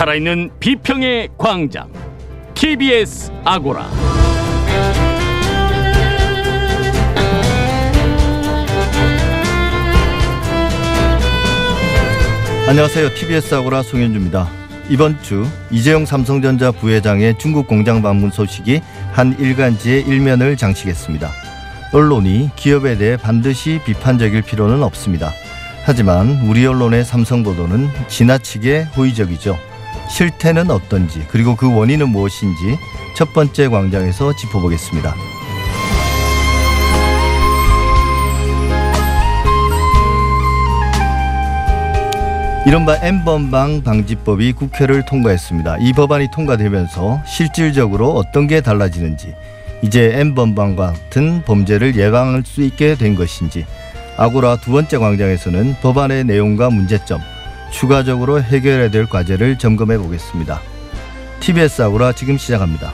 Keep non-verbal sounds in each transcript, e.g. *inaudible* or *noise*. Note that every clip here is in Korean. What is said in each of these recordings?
살아있는 비평의 광장 TBS 아고라 안녕하세요. TBS 아고라 송현주입니다. 이번 주 이재용 삼성전자 부회장의 중국 공장 방문 소식이 한 일간지의 일면을 장식했습니다. 언론이 기업에 대해 반드시 비판적일 필요는 없습니다. 하지만 우리 언론의 삼성 보도는 지나치게 호의적이죠. 실태는 어떤지 그리고 그 원인은 무엇인지 첫 번째 광장에서 짚어보겠습니다. 이른바 N번방 방지법이 국회를 통과했습니다. 이 법안이 통과되면서 실질적으로 어떤 게 달라지는지, 이제 N번방 같은 범죄를 예방할 수 있게 된 것인지, 아고라 두 번째 광장에서는 법안의 내용과 문제점, 추가적으로 해결해야 될 과제를 점검해 보겠습니다. TBS 아고라 지금 시작합니다.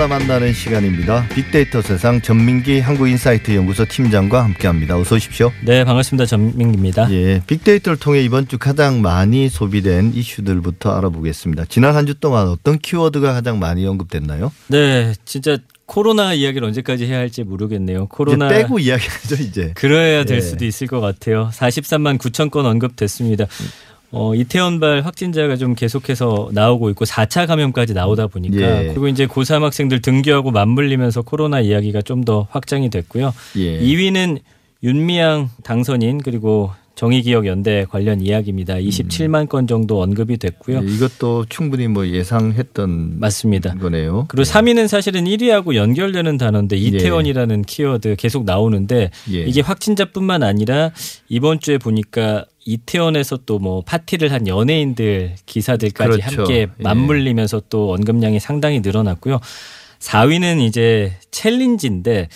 주마다 만나는 시간입니다. 빅데이터 세상 전민기 한국인사이트 연구소 팀장과 함께합니다. 어서 오십시오. 네, 반갑습니다. 전민기입니다. 예, 빅데이터를 통해 이번 주 가장 많이 소비된 이슈들부터 알아보겠습니다. 지난 한 주 동안 어떤 키워드가 가장 많이 언급됐나요? 네, 진짜 코로나 이야기를 언제까지 해야 할지 모르겠네요. 코로나 이제 빼고 이야기하죠 이제. 그래야 될 예. 수도 있을 것 같아요. 43만 9천 건 언급됐습니다. 어, 이태원발 확진자가 좀 계속해서 나오고 있고 4차 감염까지 나오다 보니까 예. 그리고 이제 고3 학생들 등교하고 맞물리면서 코로나 이야기가 좀 더 확장이 됐고요. 예. 2위는 윤미향 당선인 그리고 정의기억연대 관련 이야기입니다. 27만 건 정도 언급이 됐고요. 네, 이것도 충분히 뭐 예상했던 맞습니다. 거네요. 그리고 네. 3위는 사실은 1위하고 연결되는 단어인데 예. 이태원이라는 예. 키워드 계속 나오는데 예. 이게 확진자뿐만 아니라 이번 주에 보니까 이태원에서 또 뭐 파티를 한 연예인들 기사들까지 그렇죠. 함께 예. 맞물리면서 예. 또 언급량이 상당히 늘어났고요. 4위는 이제 챌린지인데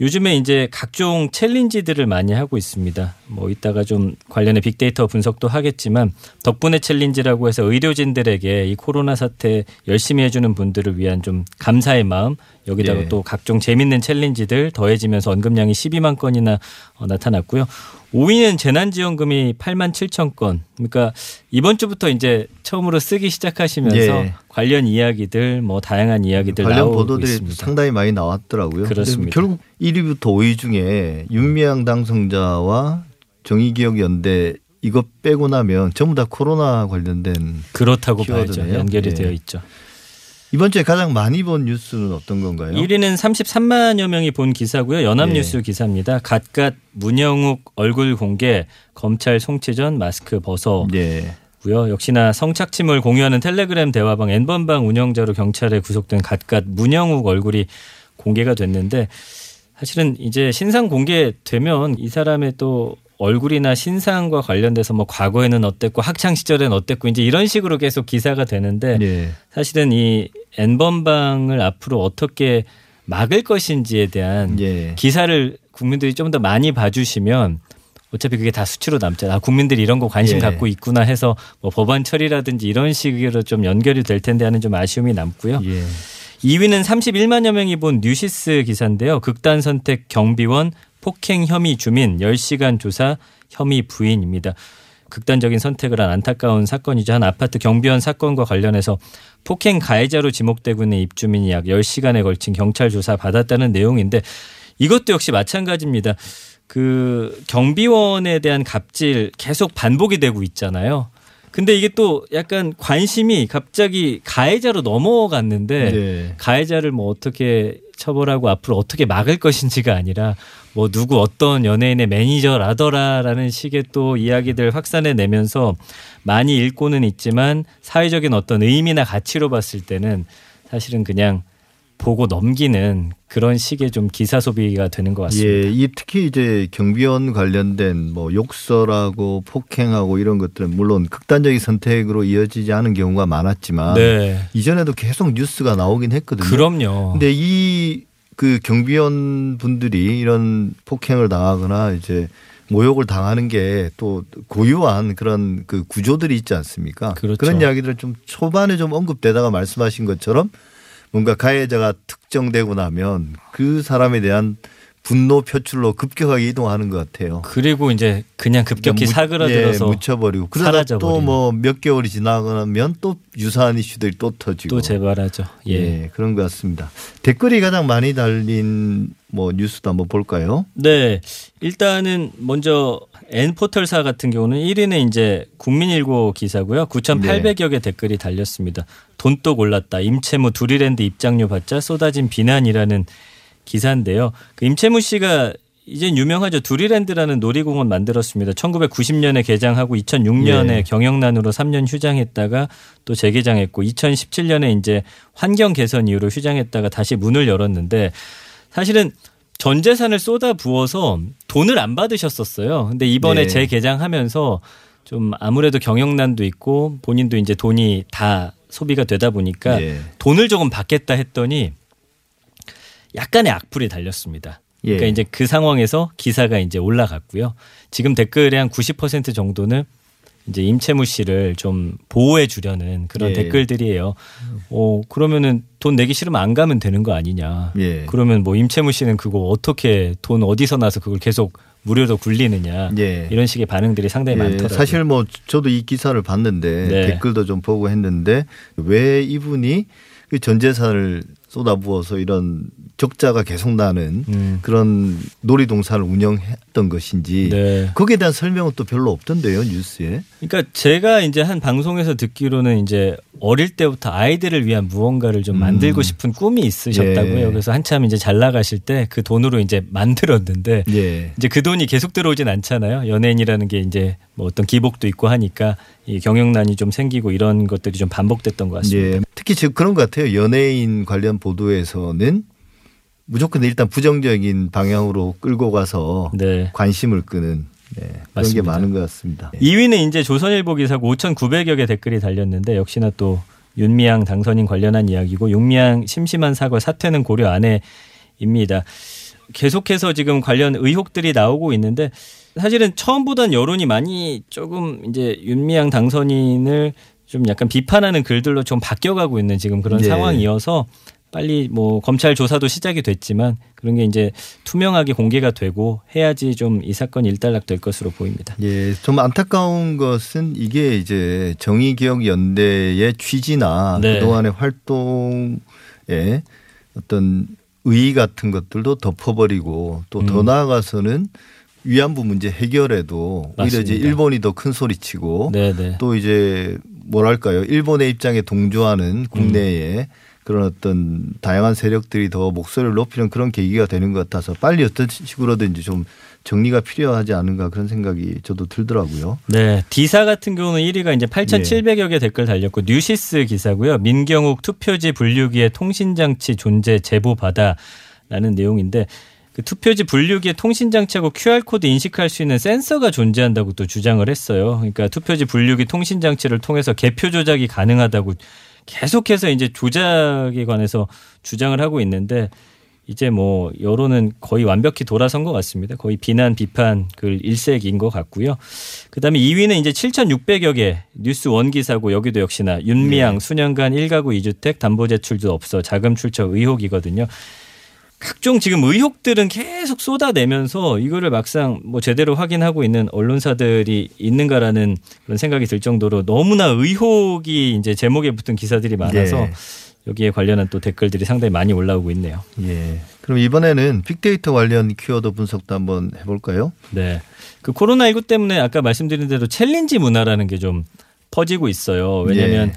요즘에 이제 각종 챌린지들을 많이 하고 있습니다. 뭐 이따가 좀 관련해 빅데이터 분석도 하겠지만 덕분에 챌린지라고 해서 의료진들에게 이 코로나 사태 열심히 해주는 분들을 위한 좀 감사의 마음 여기다가 예. 또 각종 재밌는 챌린지들 더해지면서 언급량이 12만 건이나 어, 나타났고요. 5위는 재난지원금이 8만 7천 건. 그러니까 이번 주부터 이제 처음으로 쓰기 시작하시면서 예. 관련 이야기들 뭐 다양한 이야기들 관련 보도들이 있습니다. 상당히 많이 나왔더라고요. 그렇습니다. 결국 1위부터 5위 중에 윤미향 당선자와 정의기억연대 이거 빼고 나면 전부 다 코로나 관련된 그렇다고 봐야죠. 연결이 예. 되어 있죠. 이번 주에 가장 많이 본 뉴스는 어떤 건가요? 1위는 33만여 명이 본 기사고요. 연합뉴스 예. 기사입니다. 갓갓 문영욱 얼굴 공개 검찰 송치전 마스크 벗어. 예. 고요. 역시나 성착취물 공유하는 텔레그램 대화방 N번방 운영자로 경찰에 구속된 갓갓 문영욱 얼굴이 공개가 됐는데 사실은 이제 신상 공개되면 이 사람의 또 얼굴이나 신상과 관련돼서 뭐 과거에는 어땠고 학창 시절엔 어땠고 이제 이런 식으로 계속 기사가 되는데 네. 사실은 이 N번방을 앞으로 어떻게 막을 것인지에 대한 네. 기사를 국민들이 좀 더 많이 봐주시면 어차피 그게 다 수치로 남잖아. 아, 국민들이 이런 거 관심 예. 갖고 있구나 해서 뭐 법안 처리라든지 이런 식으로 좀 연결이 될 텐데 하는 좀 아쉬움이 남고요. 예. 2위는 31만여 명이 본 뉴시스 기사인데요. 극단 선택 경비원 폭행 혐의 주민 10시간 조사 혐의 부인입니다. 극단적인 선택을 한 안타까운 사건이죠. 한 아파트 경비원 사건과 관련해서 폭행 가해자로 지목되고 있는 입주민이 약 10시간에 걸친 경찰 조사 받았다는 내용인데 이것도 역시 마찬가지입니다. 그 경비원에 대한 갑질 계속 반복이 되고 있잖아요. 근데 이게 또 약간 관심이 갑자기 가해자로 넘어갔는데 네. 가해자를 뭐 어떻게 처벌하고 앞으로 어떻게 막을 것인지가 아니라 뭐 누구 어떤 연예인의 매니저라더라라는 식의 또 이야기들 확산해 내면서 많이 읽고는 있지만 사회적인 어떤 의미나 가치로 봤을 때는 사실은 그냥 보고 넘기는 그런 식의 좀 기사 소비가 되는 것 같습니다. 예, 이 특히 이제 경비원 관련된 뭐 욕설하고 폭행하고 이런 것들은 물론 극단적인 선택으로 이어지지 않은 경우가 많았지만 네. 이전에도 계속 뉴스가 나오긴 했거든요. 그럼요. 근데 이 그 경비원 분들이 이런 폭행을 당하거나 이제 모욕을 당하는 게 또 고유한 그런 그 구조들이 있지 않습니까? 그렇죠. 그런 이야기들 좀 초반에 좀 언급되다가 말씀하신 것처럼 뭔가 가해자가 특정되고 나면 그 사람에 대한 분노 표출로 급격하게 이동하는 것 같아요. 그리고 이제 그냥 급격히 무, 사그라들어서 예, 묻혀버리고 그러다 또 뭐 몇 개월이 지나가면 또 유사한 이슈들이 또 터지고 또 재발하죠. 예. 예. 그런 것 같습니다. 댓글이 가장 많이 달린 뭐 뉴스도 한번 볼까요? 네, 일단은 먼저 N 포털사 같은 경우는 1위는 이제 국민일보 기사고요. 9,800여 개 댓글이 달렸습니다. 돈또 골랐다. 임채무 두리랜드 입장료 받자 쏟아진 비난이라는 기사인데요. 그 임채무 씨가 이젠 유명하죠. 두리랜드라는 놀이공원 만들었습니다. 1990년에 개장하고 2006년에 네. 경영난으로 3년 휴장했다가 또 재개장했고 2017년에 이제 환경 개선 이후로 휴장했다가 다시 문을 열었는데 사실은 전 재산을 쏟아 부어서 돈을 안 받으셨었어요. 근데 이번에 네. 재개장하면서 좀 아무래도 경영난도 있고 본인도 이제 돈이 다 소비가 되다 보니까 네. 돈을 조금 받겠다 했더니 약간의 악플이 달렸습니다. 예. 그러니까 이제 그 상황에서 기사가 이제 올라갔고요. 지금 댓글의 한 90% 정도는 이제 임채무 씨를 좀 보호해 주려는 그런 예. 댓글들이에요. 어, 그러면은 돈 내기 싫으면 안 가면 되는 거 아니냐. 예. 그러면 뭐 임채무 씨는 그거 어떻게 돈 어디서 나서 그걸 계속 무료로 굴리느냐. 예. 이런 식의 반응들이 상당히 예. 많더라고요. 사실 뭐 저도 이 기사를 봤는데 네. 댓글도 좀 보고 했는데 왜 이분이 그 전 재산을 쏟아부어서 이런 적자가 계속 나는 음. 그런 놀이동산을 운영했던 것인지 네. 거기에 대한 설명은 또 별로 없던데요 뉴스에. 그러니까 제가 이제 한 방송에서 듣기로는 이제 어릴 때부터 아이들을 위한 무언가를 좀 만들고 음. 싶은 꿈이 있으셨다고요. 예. 그래서 한참 이제 잘 나가실 때 그 돈으로 이제 만들었는데 예. 이제 그 돈이 계속 들어오진 않잖아요. 연예인이라는 게 이제 뭐 어떤 기복도 있고 하니까 이 경영난이 좀 생기고 이런 것들이 좀 반복됐던 것 같습니다. 예. 특히 지금 그런 것 같아요. 연예인 관련 보도에서는 무조건 일단 부정적인 방향으로 끌고 가서 네. 관심을 끄는 네, 그런 맞습니다. 게 많은 것 같습니다. 2위는 이제 조선일보 기사고 5,900여 개 댓글이 달렸는데 역시나 또 윤미향 당선인 관련한 이야기고 윤미향 심심한 사과 사퇴는 고려 안해입니다. 계속해서 지금 관련 의혹들이 나오고 있는데 사실은 처음보단 여론이 많이 조금 이제 윤미향 당선인을 좀 약간 비판하는 글들로 좀 바뀌어가고 있는 지금 그런 네. 상황이어서 빨리 뭐 검찰 조사도 시작이 됐지만 그런 게 이제 투명하게 공개가 되고 해야지 좀 이 사건이 일단락 될 것으로 보입니다. 예, 좀 안타까운 것은 이게 이제 정의기억연대의 취지나 네. 그동안의 활동에 어떤 의의 같은 것들도 덮어버리고 또더 음. 나아가서는 위안부 문제 해결에도 맞습니다. 오히려 이제 일본이 더 큰 소리치고 네네. 네. 또 이제 뭐랄까요 일본의 입장에 동조하는 국내에 음. 그런 어떤 다양한 세력들이 더 목소리를 높이는 그런 계기가 되는 것 같아서 빨리 어떤 식으로든지 좀 정리가 필요하지 않은가 그런 생각이 저도 들더라고요. 네. 기사 같은 경우는 1위가 이제 8,700여 개 댓글 달렸고 뉴시스 기사고요. 민경욱 투표지 분류기의 통신장치 존재 제보 받아 라는 내용인데 그 투표지 분류기의 통신장치하고 QR코드 인식할 수 있는 센서가 존재한다고 또 주장을 했어요. 그러니까 투표지 분류기 통신장치를 통해서 개표 조작이 가능하다고 계속해서 이제 조작에 관해서 주장을 하고 있는데 이제 뭐 여론은 거의 완벽히 돌아선 것 같습니다. 거의 비난 비판 그 일색인 것 같고요. 그다음에 2위는 이제 7,600여 개 뉴스 원 기사고 여기도 역시나 윤미향 네. 수년간 1가구 2주택 담보 제출도 없어 자금 출처 의혹이거든요. 각종 지금 의혹들은 계속 쏟아내면서 이거를 막상 뭐 제대로 확인하고 있는 언론사들이 있는가라는 그런 생각이 들 정도로 너무나 의혹이 이제 제목에 붙은 기사들이 많아서 예. 여기에 관련한 또 댓글들이 상당히 많이 올라오고 있네요. 예. 그럼 이번에는 빅데이터 관련 키워드 분석도 한번 해볼까요? 네. 그 코로나19 때문에 아까 말씀드린 대로 챌린지 문화라는 게 좀 퍼지고 있어요. 왜냐하면 예.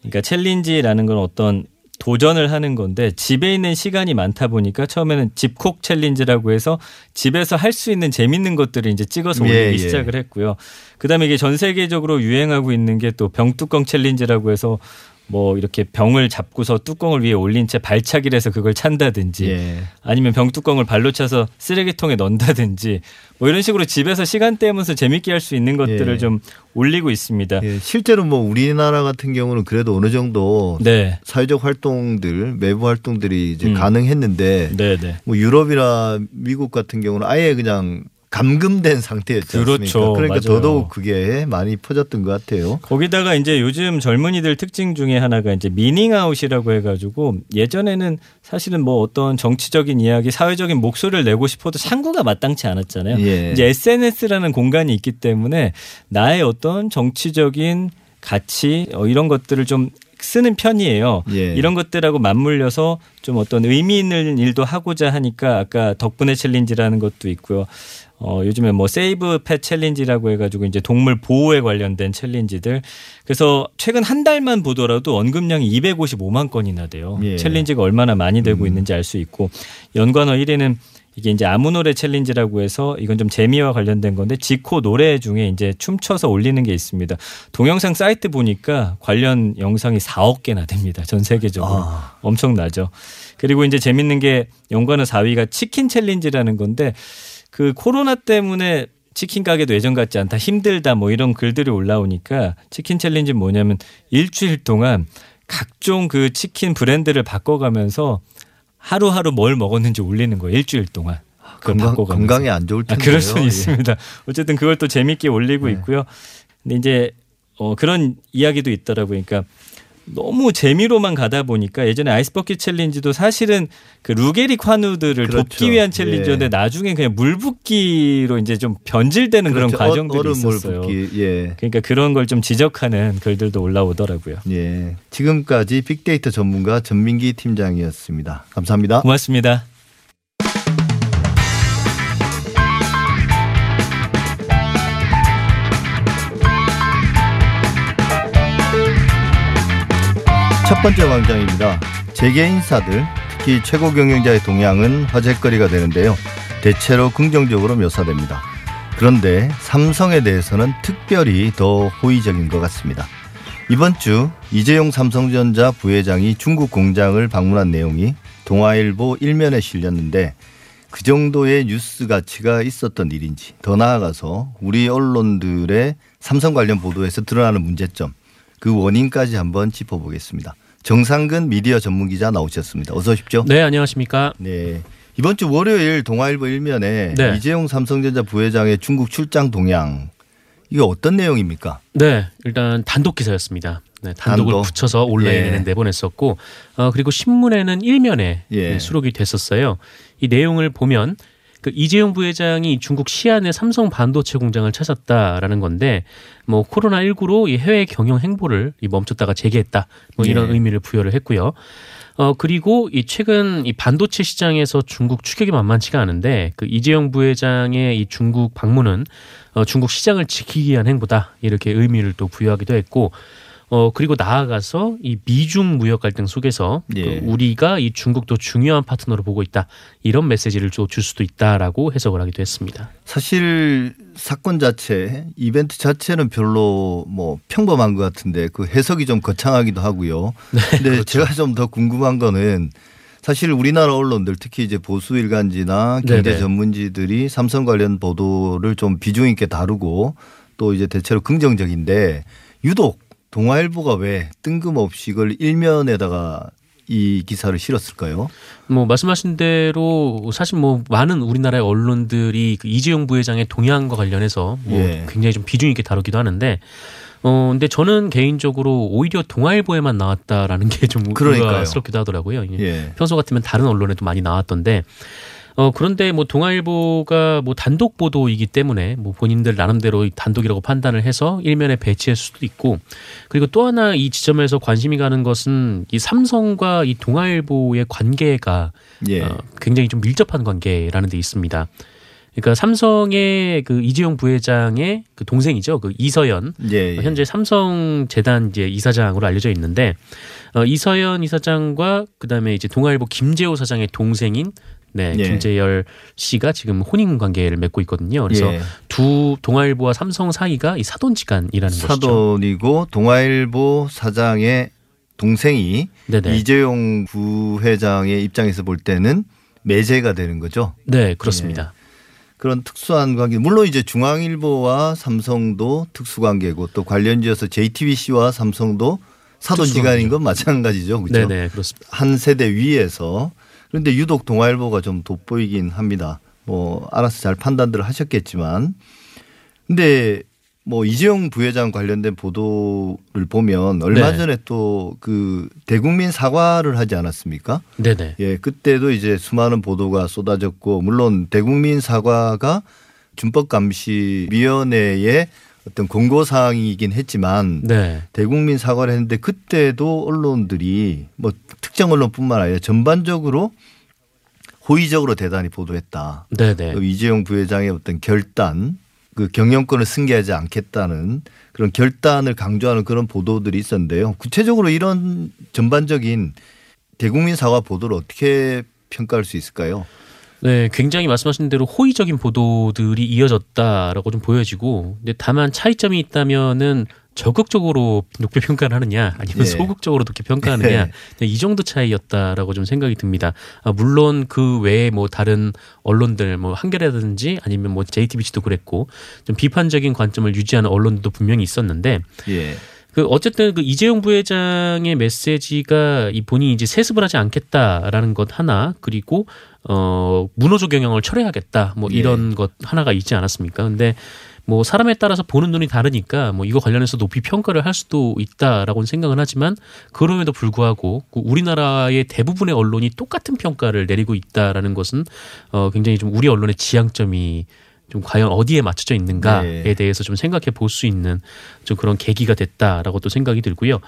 그러니까 챌린지라는 건 어떤 도전을 하는 건데 집에 있는 시간이 많다 보니까 처음에는 집콕 챌린지라고 해서 집에서 할 수 있는 재밌는 것들을 이제 찍어서 올리기 예, 예. 시작을 했고요. 그다음에 이게 전 세계적으로 유행하고 있는 게 또 병뚜껑 챌린지라고 해서 뭐 이렇게 병을 잡고서 뚜껑을 위에 올린 채 발차기를 해서 그걸 찬다든지 예. 아니면 병뚜껑을 발로 차서 쓰레기통에 넣는다든지 뭐 이런 식으로 집에서 시간 때우면서 재밌게 할 수 있는 것들을 예. 좀 올리고 있습니다. 예. 실제로 뭐 우리나라 같은 경우는 그래도 어느 정도 네. 사회적 활동들 외부 활동들이 이제 음. 가능했는데 네네. 네. 뭐 유럽이나 미국 같은 경우는 아예 그냥 감금된 상태였죠. 그렇죠. 그러니까 맞아요. 더더욱 그게 많이 퍼졌던 것 같아요. 거기다가 이제 요즘 젊은이들 특징 중에 하나가 이제 미닝아웃이라고 해가지고 예전에는 사실은 뭐 어떤 정치적인 이야기, 사회적인 목소리를 내고 싶어도 창구가 마땅치 않았잖아요. 예. 이제 SNS라는 공간이 있기 때문에 나의 어떤 정치적인 가치 어, 이런 것들을 좀 쓰는 편이에요. 예. 이런 것들하고 맞물려서 좀 어떤 의미 있는 일도 하고자 하니까 아까 덕분에 챌린지라는 것도 있고요. 어, 요즘에 뭐 save pet 챌린지라고 해가지고 이제 동물 보호에 관련된 챌린지들. 그래서 최근 한 달만 보더라도 언급량이 255만 건이나 돼요. 예. 챌린지가 얼마나 많이 되고 있는지 알 수 있고 연관어 1위는 이게 이제 아무 노래 챌린지라고 해서 이건 좀 재미와 관련된 건데 지코 노래 중에 이제 춤춰서 올리는 게 있습니다. 동영상 사이트 보니까 관련 영상이 4억 개나 됩니다. 전 세계적으로. 아. 엄청나죠. 그리고 이제 재밌는 게 연관어 4위가 치킨 챌린지라는 건데 그 코로나 때문에 치킨 가게도 예전 같지 않다 힘들다 뭐 이런 글들이 올라오니까 치킨 챌린지 뭐냐면 일주일 동안 각종 그 치킨 브랜드를 바꿔가면서 하루하루 뭘 먹었는지 올리는 거예요 일주일 동안 그걸 건강. 건강에 안 좋을 아, 텐데. 그럴 수는 있습니다. 어쨌든 그걸 또 재밌게 올리고 네. 있고요. 근데 이제 어 그런 이야기도 있더라고요. 그러니까 너무 재미로만 가다 보니까 예전에 아이스버킷 챌린지도 사실은 그 루게리 관우들을 그렇죠. 돕기 위한 챌린지였는데 예. 나중에 그냥 물붓기로 이제 좀 변질되는 그런 그렇죠. 과정들이 얼음 물 있었어요. 예. 그러니까 그런 걸 좀 지적하는 글들도 올라오더라고요. 예. 지금까지 빅데이터 전문가 전민기 팀장이었습니다. 감사합니다. 고맙습니다. 첫 번째 광장입니다. 재계 인사들, 특히 최고 경영자의 동향은 화제거리가 되는데요. 대체로 긍정적으로 묘사됩니다. 그런데 삼성에 대해서는 특별히 더 호의적인 것 같습니다. 이번 주 이재용 삼성전자 부회장이 중국 공장을 방문한 내용이 동아일보 일면에 실렸는데 그 정도의 뉴스 가치가 있었던 일인지 더 나아가서 우리 언론들의 삼성 관련 보도에서 드러나는 문제점 그 원인까지 한번 짚어보겠습니다. 정상근 미디어 전문 기자 나오셨습니다. 어서 오십시오. 네, 안녕하십니까. 네. 이번 주 월요일 동아일보 일면에 네. 이재용 삼성전자 부회장의 중국 출장 동향 이게 어떤 내용입니까? 네, 일단 단독 기사였습니다. 네, 단독을 단독. 붙여서 온라인에는 예. 내보냈었고, 어, 그리고 신문에는 일면에 예. 네, 수록이 됐었어요. 이 내용을 보면 그 이재용 부회장이 중국 시안의 삼성 반도체 공장을 찾았다라는 건데, 뭐 코로나 19로 이 해외 경영 행보를 이 멈췄다가 재개했다, 뭐 이런 예. 의미를 부여를 했고요. 어 그리고 이 최근 이 반도체 시장에서 중국 추격이 만만치가 않은데 그 이재용 부회장의 이 중국 방문은 어 중국 시장을 지키기 위한 행보다 이렇게 의미를 또 부여하기도 했고 어 그리고 나아가서 이 미중 무역 갈등 속에서 예. 그 우리가 이 중국도 중요한 파트너로 보고 있다 이런 메시지를 좀줄 수도 있다라고 해석을 하기도 했습니다. 사실 사건 자체 이벤트 자체는 별로 뭐 평범한 것 같은데 그 해석이 좀 거창하기도 하고요. *laughs* 근데 그렇죠. 제가 좀 더 궁금한 거는 사실 우리나라 언론들 특히 이제 보수 일간지나 경제 네네. 전문지들이 삼성 관련 보도를 좀 비중 있게 다루고 또 이제 대체로 긍정적인데 유독 동아일보가 왜 뜬금없이 이걸 일면에다가 이 기사를 실었을까요? 뭐 말씀하신 대로 사실 뭐 많은 우리나라의 언론들이 그 이재용 부회장의 동향과 관련해서 뭐 예. 굉장히 좀 비중 있게 다루기도 하는데 어 근데 저는 개인적으로 오히려 동아일보에만 나왔다라는 게 좀. 의아스럽기도 하더라고요. 예. 예. 평소 같으면 다른 언론에도 많이 나왔던데 어 그런데 뭐 동아일보가 뭐 단독 보도이기 때문에 뭐 본인들 나름대로 이 단독이라고 판단을 해서 일면에 배치할 수도 있고 그리고 또 하나 이 지점에서 관심이 가는 것은 이 삼성과 이 동아일보의 관계가 예. 어, 굉장히 좀 밀접한 관계라는 데 있습니다. 그러니까 삼성의 그 이재용 부회장의 그 동생이죠. 그 이서연 예. 예. 현재 삼성 재단 이제 이사장으로 알려져 있는데 어, 이서연 이사장과 그다음에 이제 동아일보 김재호 사장의 동생인 네, 예. 김재열 씨가 지금 혼인 관계를 맺고 있거든요. 그래서 예. 두 동아일보와 삼성 사이가 이 사돈 지간이라는 것이죠. 사돈이고 동아일보 사장의 동생이 네네. 이재용 부회장의 입장에서 볼 때는 매제가 되는 거죠. 네, 그렇습니다. 그런 특수한 관계. 물론 이제 중앙일보와 삼성도 특수 관계고 또 관련지어서 JTBC와 삼성도 사돈지간인 건 마찬가지죠. 그렇죠? 네, 네, 그렇습니다. 한 세대 위에서 그런데 유독 동아일보가 좀 돋보이긴 합니다. 뭐 알아서 잘 판단들을 하셨겠지만 근데 뭐 이재용 부회장 관련된 보도를 보면 얼마 네. 전에 또 그 대국민 사과를 하지 않았습니까? 네네. 예, 그때도 이제 수많은 보도가 쏟아졌고 물론 대국민 사과가 준법감시위원회의 어떤 공고 사항이긴 했지만 네. 대국민 사과를 했는데 그때도 언론들이 뭐 특정 언론뿐만 아니라 전반적으로 호의적으로 대단히 보도했다. 네네. 이재용 부회장의 어떤 결단 그 경영권을 승계하지 않겠다는 그런 결단을 강조하는 그런 보도들이 있었는데요. 구체적으로 이런 전반적인 대국민 사과 보도를 어떻게 평가할 수 있을까요? 네, 굉장히 말씀하신 대로 호의적인 보도들이 이어졌다라고 좀 보여지고, 근데 다만 차이점이 있다면은 적극적으로 높게 평가를 하느냐 아니면 네. 소극적으로 높게 평가하느냐 네. 이 정도 차이였다라고 좀 생각이 듭니다. 아, 물론 그 외에 뭐 다른 언론들 뭐 한겨레라든지 아니면 뭐 JTBC도 그랬고 좀 비판적인 관점을 유지하는 언론들도 분명히 있었는데 예. 그 어쨌든 그 이재용 부회장의 메시지가 이 본인이 이제 세습을 하지 않겠다라는 것 하나 그리고 어 문호조 경영을 철회하겠다 뭐 이런 예. 것 하나가 있지 않았습니까? 근데 뭐 사람에 따라서 보는 눈이 다르니까 뭐 이거 관련해서 높이 평가를 할 수도 있다라고는 생각은 하지만 그럼에도 불구하고 그 우리나라의 대부분의 언론이 똑같은 평가를 내리고 있다라는 것은 어 굉장히 좀 우리 언론의 지향점이 좀 과연 어디에 맞춰져 있는가에 네. 대해서 좀 생각해 볼 수 있는 좀 그런 계기가 됐다라고 또 생각이 들고요.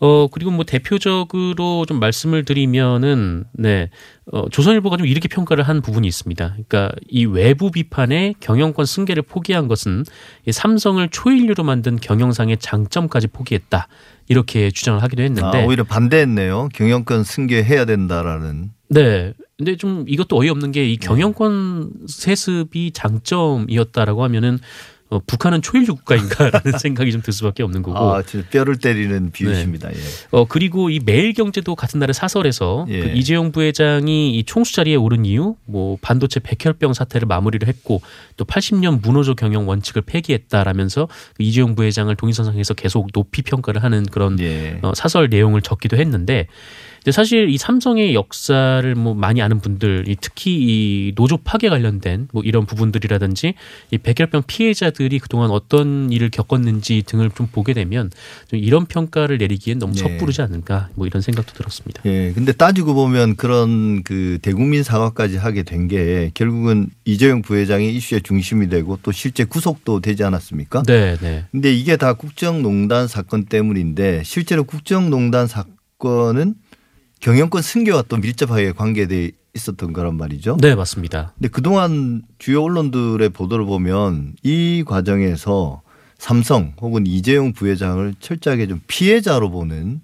어, 그리고 뭐 대표적으로 좀 말씀을 드리면은, 네, 어, 조선일보가 좀 이렇게 평가를 한 부분이 있습니다. 그러니까 이 외부 비판에 경영권 승계를 포기한 것은 이 삼성을 초일류로 만든 경영상의 장점까지 포기했다. 이렇게 주장을 하기도 했는데. 아, 오히려 반대했네요. 경영권 승계해야 된다라는. 네. 근데 좀 이것도 어이없는 게 이 경영권 세습이 장점이었다라고 하면은 어, 북한은 초일류 국가인가라는 *laughs* 생각이 좀 들 수밖에 없는 거고. 아, 뼈를 때리는 비유십니다. 네. 예. 어 그리고 이 매일경제도 같은 날에 사설에서 예. 그 이재용 부회장이 이 총수 자리에 오른 이유, 뭐 반도체 백혈병 사태를 마무리를 했고 또 80년 문호조 경영 원칙을 폐기했다라면서 그 이재용 부회장을 동의선상에서 계속 높이 평가를 하는 그런 예. 어, 사설 내용을 적기도 했는데. 근데 사실 이 삼성의 역사를 뭐 많이 아는 분들, 특히 이 노조 파괴 관련된 뭐 이런 부분들이라든지 이 백혈병 피해자들이 그동안 어떤 일을 겪었는지 등을 좀 보게 되면 좀 이런 평가를 내리기엔 너무 네. 섣부르지 않은가 뭐 이런 생각도 들었습니다. 예. 근데 따지고 보면 그런 그 대국민 사과까지 하게 된 게 결국은 이재용 부회장이 이슈의 중심이 되고 또 실제 구속도 되지 않았습니까? 네, 네. 근데 이게 다 국정농단 사건 때문인데 실제로 국정농단 사건은 경영권 승계와 또 밀접하게 관계돼 있었던 거란 말이죠. 네, 맞습니다. 근데 그동안 주요 언론들의 보도를 보면 이 과정에서 삼성 혹은 이재용 부회장을 철저하게 좀 피해자로 보는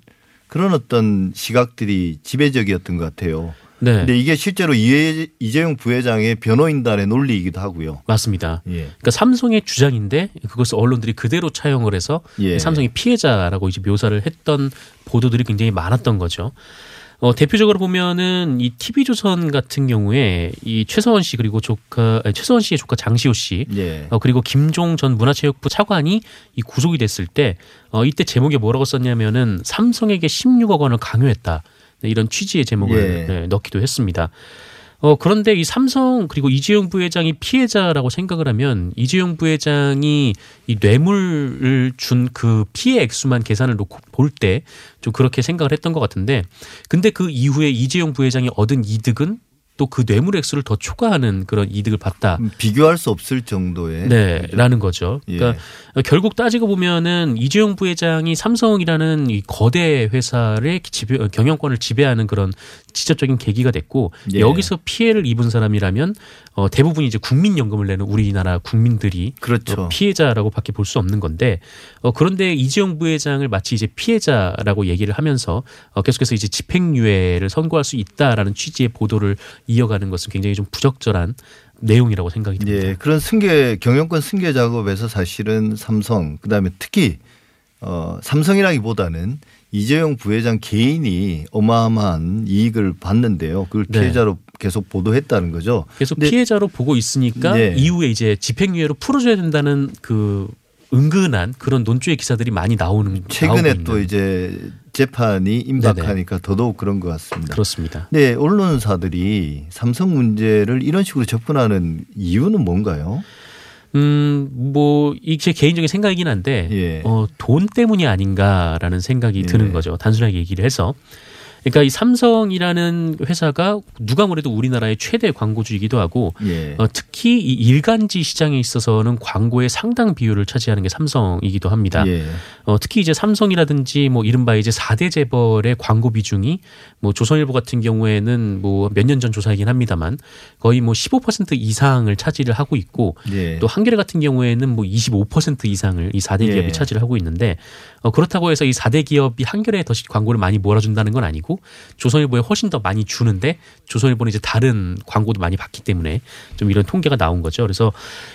그런 어떤 시각들이 지배적이었던 것 같아요. 네. 근데 이게 실제로 이재용 부회장의 변호인단의 논리이기도 하고요. 맞습니다. 예. 그러니까 삼성의 주장인데 그것을 언론들이 그대로 차용을 해서 예. 삼성이 피해자라고 이제 묘사를 했던 보도들이 굉장히 많았던 거죠. 어, 대표적으로 보면은 이 TV조선 같은 경우에 이 최서원 씨 그리고 조카 최서원 씨의 조카 장시호 씨 예. 어, 그리고 김종 전 문화체육부 차관이 이 구속이 됐을 때 어, 이때 제목에 뭐라고 썼냐면은 삼성에게 16억 원을 강요했다. 네, 이런 취지의 제목을 예. 네, 넣기도 했습니다. 어, 그런데 이 삼성 그리고 이재용 부회장이 피해자라고 생각을 하면 이재용 부회장이 이 뇌물을 준 그 피해 액수만 계산을 놓고 볼 때 좀 그렇게 생각을 했던 것 같은데 근데 그 이후에 이재용 부회장이 얻은 이득은 또 그 뇌물 액수를 더 초과하는 그런 이득을 봤다. 음, 비교할 수 없을 정도의. 네, 라는 거죠. 그러니까 예. 결국 따지고 보면은 이재용 부회장이 삼성이라는 이 거대 회사의 지배, 경영권을 지배하는 그런 직접적인 계기가 됐고 예. 여기서 피해를 입은 사람이라면 어, 대부분 이제 국민연금을 내는 우리나라 국민들이 그렇죠. 어, 피해자라고밖에 볼 수 없는 건데 어, 그런데 이재용 부회장을 마치 이제 피해자라고 얘기를 하면서 어, 계속해서 이제 집행유예를 선고할 수 있다라는 취지의 보도를 이어가는 것은 굉장히 좀 부적절한 내용이라고 생각이 듭니다. 예, 그런 승계 경영권 승계 작업에서 사실은 삼성 그다음에 특히 어, 삼성이라기보다는 이재용 부회장 개인이 어마어마한 이익을 받는데요. 그걸 네. 피해자로 네. 계속 보도했다는 거죠. 계속 피해자로 보고 있으니까 네. 이후에 이제 집행유예로 풀어줘야 된다는 그 은근한 그런 논조의 기사들이 많이 나오는 최근에 또 이제 재판이 임박하니까 네네. 더더욱 그런 것 같습니다. 그렇습니다. 네, 언론사들이 삼성 문제를 이런 식으로 접근하는 이유는 뭔가요? 음, 뭐, 이게 제 개인적인 생각이긴 한데, 예. 어, 돈 때문이 아닌가라는 생각이 예. 드는 거죠. 단순하게 얘기를 해서. 그러니까 이 삼성이라는 회사가 누가 뭐래도 우리나라의 최대 광고주이기도 하고 예. 어, 특히 이 일간지 시장에 있어서는 광고의 상당 비율을 차지하는 게 삼성이기도 합니다. 예. 어, 특히 이제 삼성이라든지 뭐 이른바 이제 4대 재벌의 광고 비중이 뭐 조선일보 같은 경우에는 뭐 몇 년 전 조사이긴 합니다만 거의 뭐 15% 이상을 차지를 하고 있고 예. 또 한겨레 같은 경우에는 뭐 25% 이상을 이 4대 기업이 예. 차지를 하고 있는데 어, 그렇다고 해서 이 4대 기업이 한겨레에 더 광고를 많이 몰아준다는 건 아니고 조선일보에 훨씬 더 많이 주는데 조선일보는 이제 다른 광고도 많이 받기 때문에 좀 이런 통계가 나온 거죠. 그래서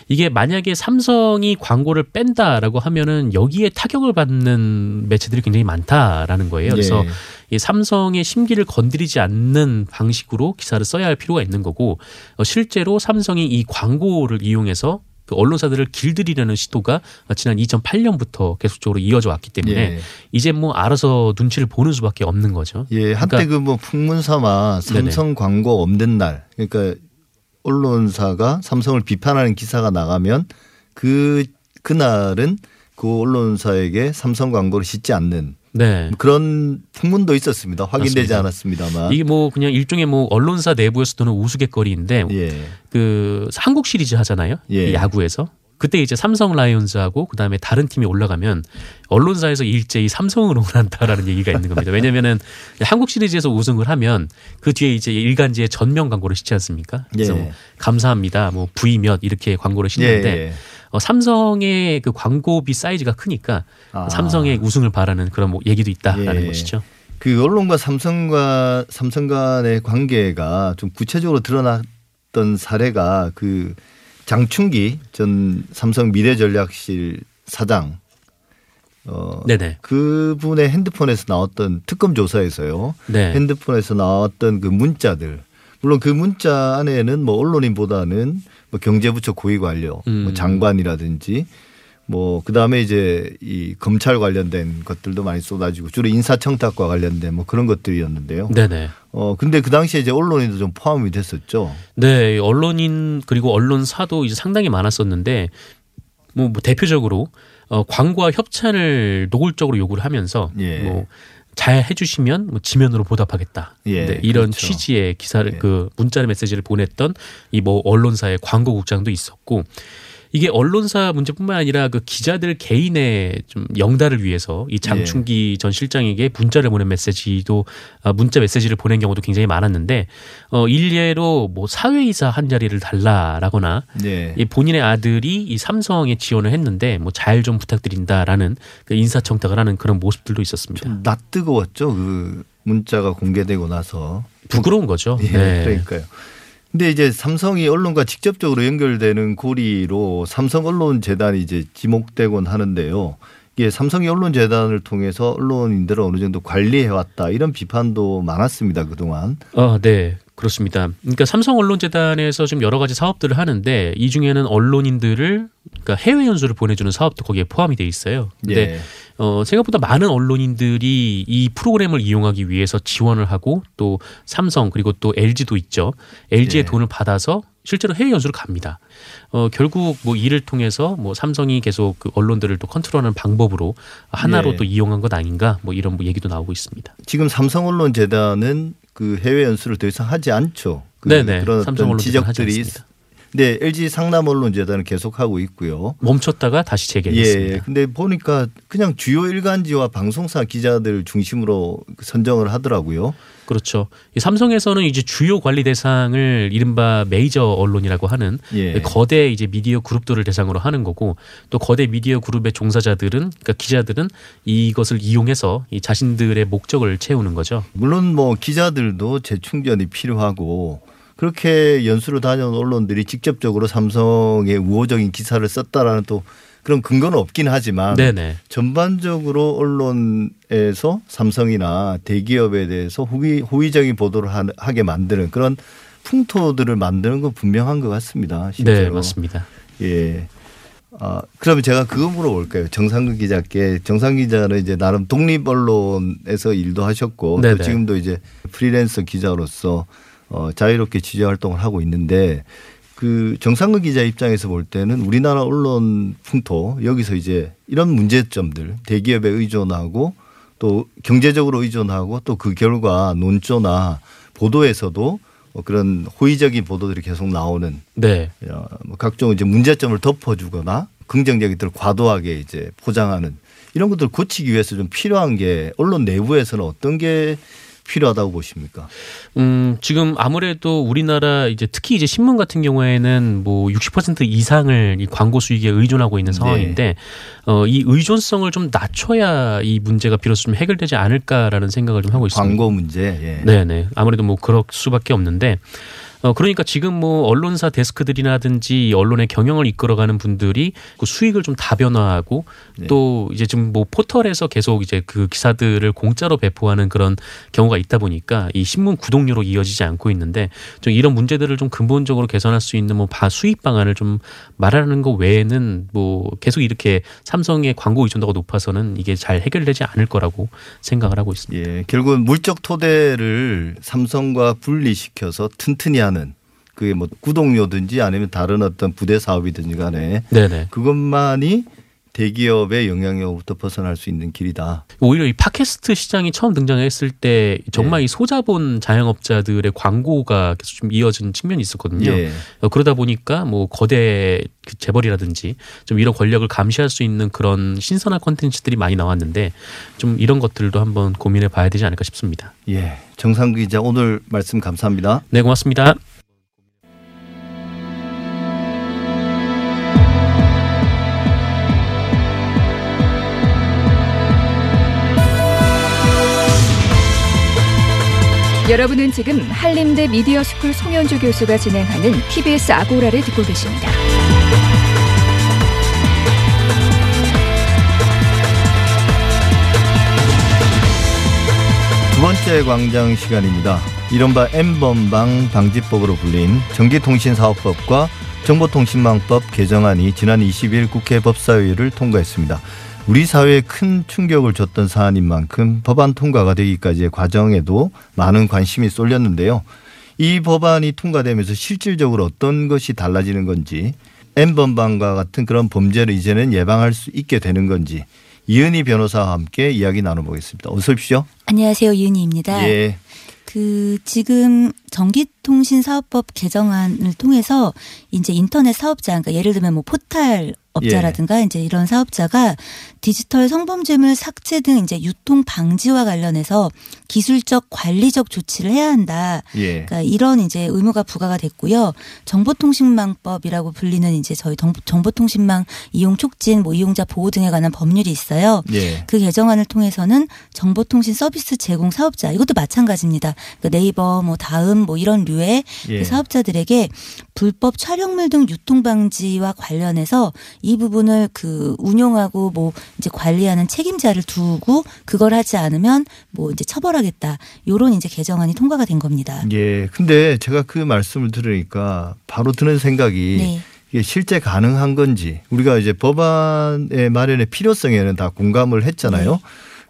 이게 만약에 삼성이 광고를 뺀다라고 하면은 여기에 타격을 받는 매체들이 굉장히 많다라는 거예요. 그래서 네. 이 삼성의 심기를 건드리지 않는 방식으로 기사를 써야 할 필요가 있는 거고 어, 실제로 삼성이 이 광고를 이용해서 그 언론사들을 길들이려는 시도가 지난 2008년부터 계속적으로 이어져 왔기 때문에 예. 이제 뭐 알아서 눈치를 보는 수밖에 없는 거죠. 예, 한때 그러니까 그뭐 풍문삼아 삼성 네네. 광고 없는 날 그러니까 언론사가 삼성을 비판하는 기사가 나가면 그 그날은 그 언론사에게 삼성 광고를 싣지 않는 네. 그런 풍문도 있었습니다. 확인되지 맞습니다. 않았습니다만 이게 뭐 그냥 일종의 뭐 언론사 내부에서도는 우스갯거리인데 예. 그 한국 시리즈 하잖아요. 예. 야구에서 그때 이제 삼성 라이온즈하고 그다음에 다른 팀이 올라가면 언론사에서 일제히 삼성을 응원한다라는 *laughs* 얘기가 있는 겁니다. 왜냐면은 한국 시리즈에서 우승을 하면 그 뒤에 이제 일간지에 전면 광고를 싣지 않습니까? 그래서 예. 뭐 감사합니다. 뭐 부이 몇 이렇게 광고를 싣는데 예. 예. 어, 삼성의 그 광고비 사이즈가 크니까 아. 삼성의 우승을 바라는 그런 뭐 얘기도 있다라는 예. 것이죠. 그 언론과 삼성과 삼성 간의 관계가 좀 구체적으로 드러났던 사례가 그 장충기 전 삼성 미래전략실 사장 어 네네. 그분의 핸드폰에서 나왔던 특검 조사에서요. 네. 핸드폰에서 나왔던 그 문자들 물론 그 문자 안에는 뭐 언론인보다는 뭐 경제부처 고위 관료, 뭐 음. 뭐 장관이라든지 뭐 그다음에 이제 이 검찰 관련된 것들도 많이 쏟아지고 주로 인사청탁과 관련된 뭐 그런 것들이었는데요. 네네. 어 근데 그 당시에 이제 언론인도 좀 포함이 됐었죠. 네, 언론인 그리고 언론사도 이제 상당히 많았었는데 뭐, 뭐 대표적으로 어 광고와 협찬을 노골적으로 요구를 하면서 예. 뭐잘 해주시면 뭐 지면으로 보답하겠다. 예, 네, 이런 그렇죠. 취지의 기사를 예. 그 문자 메시지를 보냈던 이 뭐 언론사의 광고국장도 있었고 이게 언론사 문제뿐만 아니라 그 기자들 개인의 좀 영달을 위해서 이 장충기 예. 전 실장에게 문자를 보낸 메시지도 아, 문자 메시지를 보낸 경우도 굉장히 많았는데 어 일례로 뭐 사회이사 한 자리를 달라라거나 예. 이 본인의 아들이 이 삼성에 지원을 했는데 뭐 잘 좀 부탁드린다라는 그 인사청탁을 하는 그런 모습들도 있었습니다. 낯뜨거웠죠 그 문자가 공개되고 나서 부끄러운 거죠. 예, 네. 그러니까요. 근데 이제 삼성이 언론과 직접적으로 연결되는 고리로 삼성 언론 재단이 이제 지목되곤 하는데요. 이게 삼성이 언론재단을 통해서 언론인들을 어느 정도 관리해왔다 이런 비판도 많았습니다 그동안. 어, 네. 그렇습니다. 그러니까 삼성 언론재단에서 좀 여러 가지 사업들을 하는데 이 중에는 언론인들을 그러니까 해외 연수를 보내주는 사업도 거기에 포함이 돼 있어요. 근데 예. 어, 생각보다 많은 언론인들이 이 프로그램을 이용하기 위해서 지원을 하고 또 삼성 그리고 또 LG도 있죠. LG의 예. 돈을 받아서 실제로 해외 연수를 갑니다. 어, 결국 뭐 이를 통해서 뭐 삼성이 계속 그 언론들을 또 컨트롤하는 방법으로 하나로 예. 또 이용한 것 아닌가 뭐 이런 뭐 얘기도 나오고 있습니다. 지금 삼성 언론 재단은 그 해외 연수를 더 이상 하지 않죠. 그 네네. 그런 어떤 지적들이 네, LG 상남 언론 재단은 계속하고 있고요. 멈췄다가 다시 재개했습니다. 예. 근데 보니까 그냥 주요 일간지와 방송사 기자들 중심으로 선정을 하더라고요. 그렇죠. 삼성에서는 이제 주요 관리 대상을 이른바 메이저 언론이라고 하는 예. 거대 이제 미디어 그룹들을 대상으로 하는 거고 또 거대 미디어 그룹의 종사자들은 그러니까 기자들은 이것을 이용해서 이 자신들의 목적을 채우는 거죠. 물론 뭐 기자들도 재충전이 필요하고 그렇게 연수를 다녀온 언론들이 직접적으로 삼성의 우호적인 기사를 썼다라는 또 그런 근거는 없긴 하지만 네네. 전반적으로 언론에서 삼성이나 대기업에 대해서 호의, 호의적인 보도를 하게 만드는 그런 풍토들을 만드는 건 분명한 것 같습니다. 실제로. 네, 맞습니다. 예. 아, 그러면 제가 그거 물어볼까요? 정상근 기자께 정상 기자는 이제 나름 독립 언론에서 일도 하셨고 또 지금도 이제 프리랜서 기자로서 어, 자유롭게 취재 활동을 하고 있는데 그 정상근 기자 입장에서 볼 때는 우리나라 언론 풍토 여기서 이제 이런 문제점들 대기업에 의존하고 또 경제적으로 의존하고 또 그 결과 논조나 보도에서도 뭐 그런 호의적인 보도들이 계속 나오는 네. 뭐 각종 이제 문제점을 덮어주거나 긍정적인 것들을 과도하게 이제 포장하는 이런 것들을 고치기 위해서 좀 필요한 게 언론 내부에서는 어떤 게 필요하다고 보십니까? 음, 지금 아무래도 우리나라 이제 특히 이제 신문 같은 경우에는 뭐 60% 이상을 이 광고 수익에 의존하고 있는 상황인데 네. 어, 이 의존성을 좀 낮춰야 이 문제가 비로소 좀 해결되지 않을까라는 생각을 좀 하고 있습니다. 광고 문제. 예. 네, 네. 아무래도 뭐 그럴 수밖에 없는데 어, 그러니까 지금 뭐 언론사 데스크들이라든지 언론의 경영을 이끌어가는 분들이 그 수익을 좀 다변화하고 네. 또 이제 지금 뭐 포털에서 계속 이제 그 기사들을 공짜로 배포하는 그런 경우가 있다 보니까 이 신문 구독료로 이어지지 않고 있는데 좀 이런 문제들을 좀 근본적으로 개선할 수 있는 뭐 수익 방안을 좀 말하는 것 외에는 뭐 계속 이렇게 삼성의 광고 의존도가 높아서는 이게 잘 해결되지 않을 거라고 생각을 하고 있습니다. 예, 결국은 물적 토대를 삼성과 분리시켜서 튼튼히 하는 그게 뭐 구독료든지 아니면 다른 어떤 부대 사업이든지 간에 네네. 그것만이 대기업의 영향력으로부터 벗어날 수 있는 길이다. 오히려 이 팟캐스트 시장이 처음 등장했을 때 정말 네. 이 소자본 자영업자들의 광고가 계속 좀 이어진 측면이 있었거든요. 네. 그러다 보니까 뭐 거대 그 재벌이라든지 좀 이런 권력을 감시할 수 있는 그런 신선한 콘텐츠들이 많이 나왔는데 좀 이런 것들도 한번 고민해 봐야 되지 않을까 싶습니다. 예. 정상근 기자 오늘 말씀 감사합니다. 네, 고맙습니다. 여러분은 지금 한림대 미디어 스쿨 송현주 교수가 진행하는 TBS 아고라를 듣고 계십니다. 두 번째 광장 시간입니다. 이른바 N번방 방지법으로 불린 전기통신사업법과 정보통신망법 개정안이 지난 20일 국회 법사위를 통과했습니다. 우리 사회에 큰 충격을 줬던 사안인 만큼 법안 통과가 되기까지의 과정에도 많은 관심이 쏠렸는데요. 이 법안이 통과되면서 실질적으로 어떤 것이 달라지는 건지 N번방과 같은 그런 범죄를 이제는 예방할 수 있게 되는 건지 이은희 변호사와 함께 이야기 나눠보겠습니다. 어서 오십시오. 안녕하세요. 이은희입니다. 예. 그 지금 전기통신사업법 개정안을 통해서 이제 인터넷 사업자 그러니까 예를 들면 뭐 포탈 업자라든가 예. 이제 이런 사업자가 디지털 성범죄물 삭제 등 이제 유통 방지와 관련해서 기술적 관리적 조치를 해야 한다. 예. 그러니까 이런 이제 의무가 부과가 됐고요. 정보통신망법이라고 불리는 이제 저희 정보통신망 이용 촉진, 뭐 이용자 보호 등에 관한 법률이 있어요. 예. 그 개정안을 통해서는 정보통신 서비스 제공 사업자 이것도 마찬가지입니다. 그러니까 네이버, 뭐 다음, 뭐 이런 류의 예. 그 사업자들에게 불법 촬영물 등 유통 방지와 관련해서 이 부분을 그 운용하고 뭐 이제 관리하는 책임자를 두고 그걸 하지 않으면 뭐 이제 처벌하겠다. 요런 이제 개정안이 통과가 된 겁니다. 예. 근데 제가 그 말씀을 들으니까 바로 드는 생각이 네. 이게 실제 가능한 건지 우리가 이제 법안의 마련의 필요성에는 다 공감을 했잖아요. 네.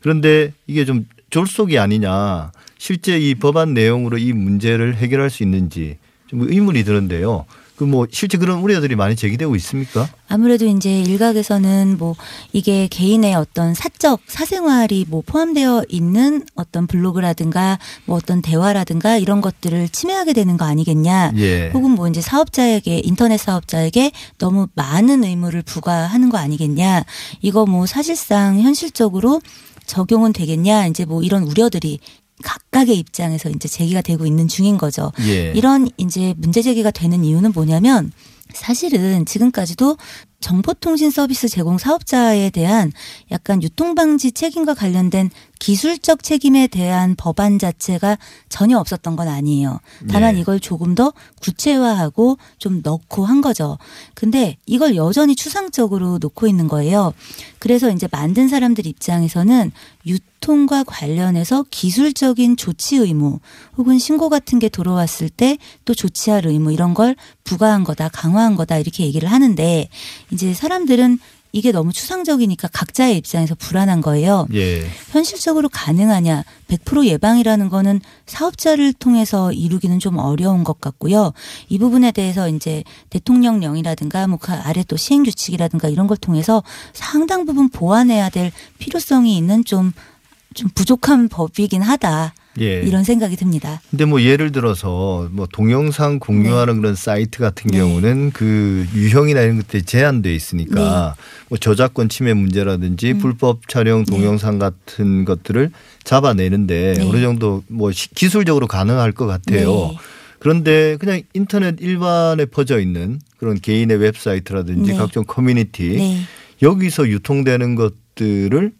그런데 이게 좀 졸속이 아니냐. 실제 이 법안 내용으로 이 문제를 해결할 수 있는지 좀 의문이 드는데요. 그 뭐 실제 그런 우려들이 많이 제기되고 있습니까? 아무래도 이제 일각에서는 뭐 이게 개인의 어떤 사적 사생활이 뭐 포함되어 있는 어떤 블로그라든가 뭐 어떤 대화라든가 이런 것들을 침해하게 되는 거 아니겠냐. 예. 혹은 뭐 이제 사업자에게 인터넷 사업자에게 너무 많은 의무를 부과하는 거 아니겠냐. 이거 뭐 사실상 현실적으로 적용은 되겠냐 이제 뭐 이런 우려들이 각각의 입장에서 이제 제기가 되고 있는 중인 거죠. 예. 이런 이제 문제 제기가 되는 이유는 뭐냐면 사실은 지금까지도 정보통신 서비스 제공 사업자에 대한 약간 유통방지 책임과 관련된 기술적 책임에 대한 법안 자체가 전혀 없었던 건 아니에요. 다만 네. 이걸 조금 더 구체화하고 좀 넣고 한 거죠. 근데 이걸 여전히 추상적으로 놓고 있는 거예요. 그래서 이제 만든 사람들 입장에서는 유통과 관련해서 기술적인 조치 의무 혹은 신고 같은 게 들어왔을 때 또 조치할 의무 이런 걸 부과한 거다, 강화한 거다 이렇게 얘기를 하는데 이제 사람들은 이게 너무 추상적이니까 각자의 입장에서 불안한 거예요. 예. 현실적으로 가능하냐? 100% 예방이라는 거는 사업자를 통해서 이루기는 좀 어려운 것 같고요. 이 부분에 대해서 이제 대통령령이라든가 뭐 그 아래 또 시행 규칙이라든가 이런 걸 통해서 상당 부분 보완해야 될 필요성이 있는 좀좀 부족한 법이긴 하다. 예. 이런 생각이 듭니다. 근데 뭐 예를 들어서 뭐 동영상 공유하는 네. 그런 사이트 같은 네. 경우는 그 유형이나 이런 것들이 제한돼 있으니까 뭐 저작권 침해 문제라든지 음. 불법 촬영 네. 동영상 같은 것들을 잡아내는데 네. 어느 정도 뭐 시- 기술적으로 가능할 것 같아요. 네. 그런데 그냥 인터넷 일반에 퍼져 있는 그런 개인의 웹사이트라든지 네. 각종 커뮤니티 네. 여기서 유통되는 것들을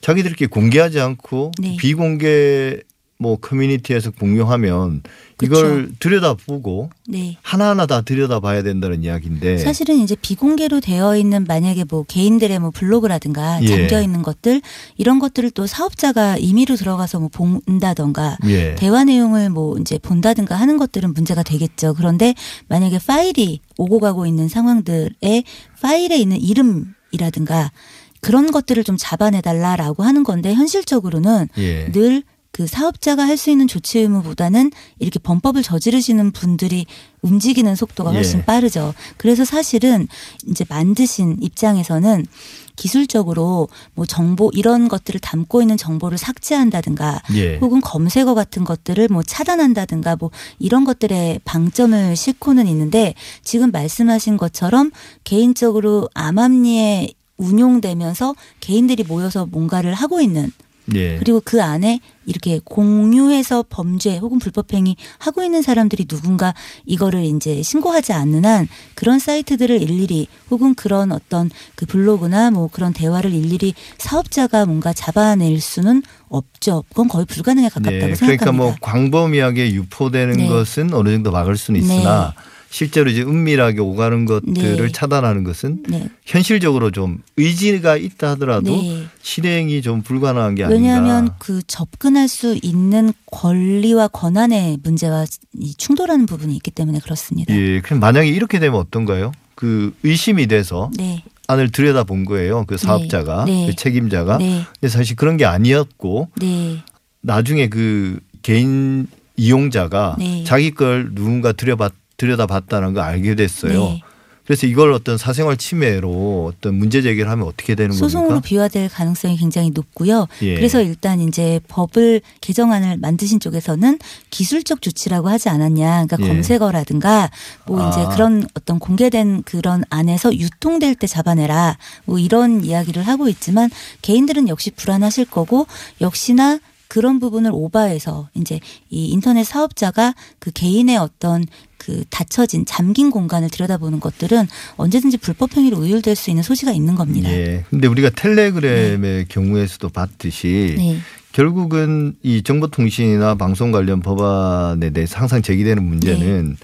자기들끼리 공개하지 않고 네. 비공개 뭐 커뮤니티에서 공유하면 그쵸. 이걸 들여다보고 네. 하나하나 다 들여다봐야 된다는 이야기인데 사실은 이제 비공개로 되어 있는 만약에 뭐 개인들의 뭐 블로그라든가 예. 잠겨 있는 것들 이런 것들을 또 사업자가 임의로 들어가서 뭐 본다던가 예. 대화 내용을 뭐 이제 본다든가 하는 것들은 문제가 되겠죠. 그런데 만약에 파일이 오고 가고 있는 상황들에 파일에 있는 이름이라든가 그런 것들을 좀 잡아내달라라고 하는 건데 현실적으로는 예. 늘 그 사업자가 할 수 있는 조치 의무보다는 이렇게 범법을 저지르시는 분들이 움직이는 속도가 훨씬 예. 빠르죠. 그래서 사실은 이제 만드신 입장에서는 기술적으로 뭐 정보 이런 것들을 담고 있는 정보를 삭제한다든가 예. 혹은 검색어 같은 것들을 뭐 차단한다든가 뭐 이런 것들에 방점을 싣고는 있는데 지금 말씀하신 것처럼 개인적으로 암암리에 운용되면서 개인들이 모여서 뭔가를 하고 있는 예. 그리고 그 안에 이렇게 공유해서 범죄 혹은 불법행위 하고 있는 사람들이 누군가 이거를 이제 신고하지 않는 한 그런 사이트들을 일일이 혹은 그런 어떤 그 블로그나 뭐 그런 대화를 일일이 사업자가 뭔가 잡아낼 수는 없죠. 그건 거의 불가능에 가깝다고 네. 생각합니다. 그러니까 뭐 광범위하게 유포되는 네. 것은 어느 정도 막을 수는 있으나 실제로 이제 은밀하게 오가는 것들을 네. 차단하는 것은 네. 현실적으로 좀 의지가 있다 하더라도 네. 실행이 좀 불가능한 게 아닌가. 왜냐하면 그 접근할 수 있는 권리와 권한의 문제와 이 충돌하는 부분이 있기 때문에 그렇습니다. 예. 그럼 만약에 이렇게 되면 어떤가요? 그 의심이 돼서 네. 안을 들여다 본 거예요. 그 사업자가, 네. 그 책임자가. 네. 근데 사실 그런 게 아니었고 네. 나중에 그 개인 이용자가 네. 자기 걸 누군가 들여봤 들여다봤다는 걸 알게 됐어요. 네. 그래서 이걸 어떤 사생활 침해로 어떤 문제 제기를 하면 어떻게 되는 소송으로 겁니까? 비화될 가능성이 굉장히 높고요. 예. 그래서 일단 이제 법을 개정안을 만드신 쪽에서는 기술적 조치라고 하지 않았냐. 그러니까 예. 검색어라든가 뭐 이제 아. 그런 어떤 공개된 그런 안에서 유통될 때 잡아내라. 뭐 이런 이야기를 하고 있지만 개인들은 역시 불안하실 거고 역시나 그런 부분을 오바해서 이제 이 인터넷 사업자가 그 개인의 어떤 그 닫혀진 잠긴 공간을 들여다보는 것들은 언제든지 불법 행위로 의율될 수 있는 소지가 있는 겁니다. 예. 근데 우리가 텔레그램의 경우에서도 봤듯이 네. 결국은 이 정보통신이나 방송 관련 법안에 대해서 항상 제기되는 문제는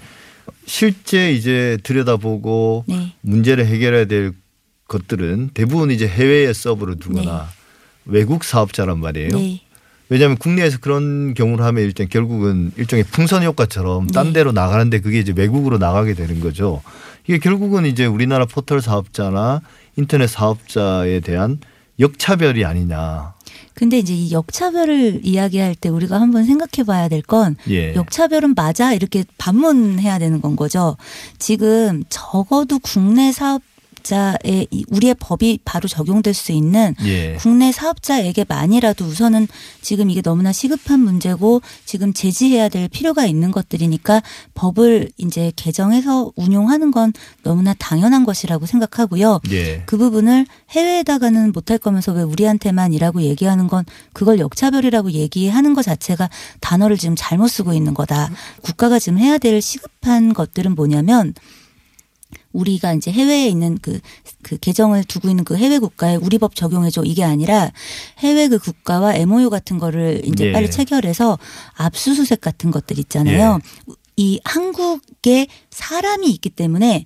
실제 이제 들여다보고 네. 문제를 해결해야 될 것들은 대부분 이제 해외에 서버를 두거나 외국 사업자란 말이에요. 네. 왜냐하면 국내에서 그런 경우를 하면 일단 결국은 일종의 풍선 효과처럼 딴 네. 데로 나가는데 그게 이제 외국으로 나가게 되는 거죠. 이게 결국은 이제 우리나라 포털 사업자나 인터넷 사업자에 대한 역차별이 아니냐. 근데 이제 이 역차별을 이야기할 때 우리가 한번 생각해 봐야 될건 예. 역차별은 맞아 이렇게 반문해야 되는 건 거죠. 지금 적어도 국내 사업 자의 이 우리의 법이 바로 적용될 수 있는 예. 국내 사업자에게만이라도 우선은 지금 이게 너무나 시급한 문제고 지금 제지해야 될 필요가 있는 것들이니까 법을 이제 개정해서 운용하는 건 너무나 당연한 것이라고 생각하고요. 예. 그 부분을 해외에다가는 못할 거면서 왜 우리한테만이라고 얘기하는 건 그걸 역차별이라고 얘기하는 것 자체가 단어를 지금 잘못 쓰고 있는 거다. 국가가 지금 해야 될 시급한 것들은 뭐냐면 우리가 이제 해외에 있는 그, 그 계정을 두고 있는 그 해외 국가에 우리 법 적용해줘 이게 아니라 해외 그 국가와 MOU 같은 거를 이제 예. 빨리 체결해서 압수수색 같은 것들 있잖아요. 이 한국에 사람이 있기 때문에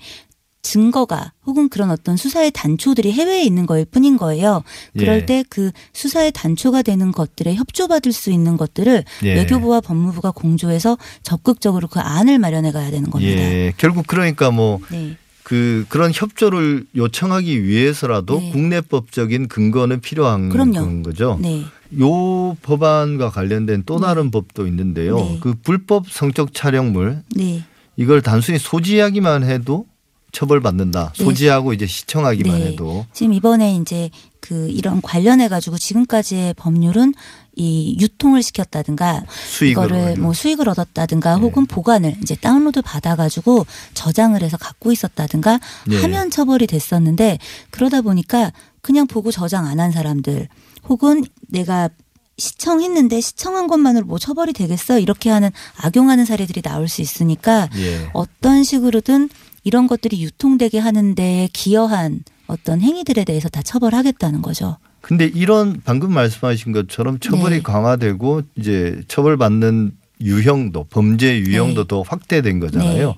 증거가 혹은 그런 어떤 수사의 단초들이 해외에 있는 거일 뿐인 거예요. 그럴 예. 때그 수사의 단초가 되는 것들에 협조받을 수 있는 것들을 예. 외교부와 법무부가 공조해서 적극적으로 그 안을 마련해 가야 되는 겁니다. 예. 결국 그러니까 뭐 네. 그 그런 협조를 요청하기 위해서라도 네. 국내법적인 근거는 필요한 그럼요. 거죠. 네. 요 법안과 관련된 또 다른 법도 있는데요. 네. 그 불법 성적 촬영물 네. 이걸 단순히 소지하기만 해도 처벌받는다. 네. 소지하고 이제 시청하기만 네. 해도 지금 이번에 이제 그 이런 관련해 가지고 지금까지의 법률은 이 유통을 시켰다든가 수익을 이거를. 뭐 수익을 얻었다든가 네. 혹은 보관을 이제 다운로드 받아 가지고 저장을 해서 갖고 있었다든가 네. 하면 처벌이 됐었는데 그러다 보니까 그냥 보고 저장 안 한 사람들 혹은 내가 시청했는데 시청한 것만으로 뭐 처벌이 되겠어 이렇게 하는 악용하는 사례들이 나올 수 있으니까 예. 어떤 식으로든 이런 것들이 유통되게 하는데 기여한 어떤 행위들에 대해서 다 처벌하겠다는 거죠. 근데 이런 방금 말씀하신 것처럼 처벌이 네. 강화되고 이제 처벌받는 유형도 범죄 유형도 네. 더 확대된 거잖아요. 네.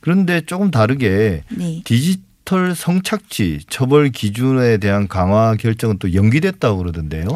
그런데 조금 다르게 네. 디지털 성착취 처벌 기준에 대한 강화 결정은 또 연기됐다고 그러던데요.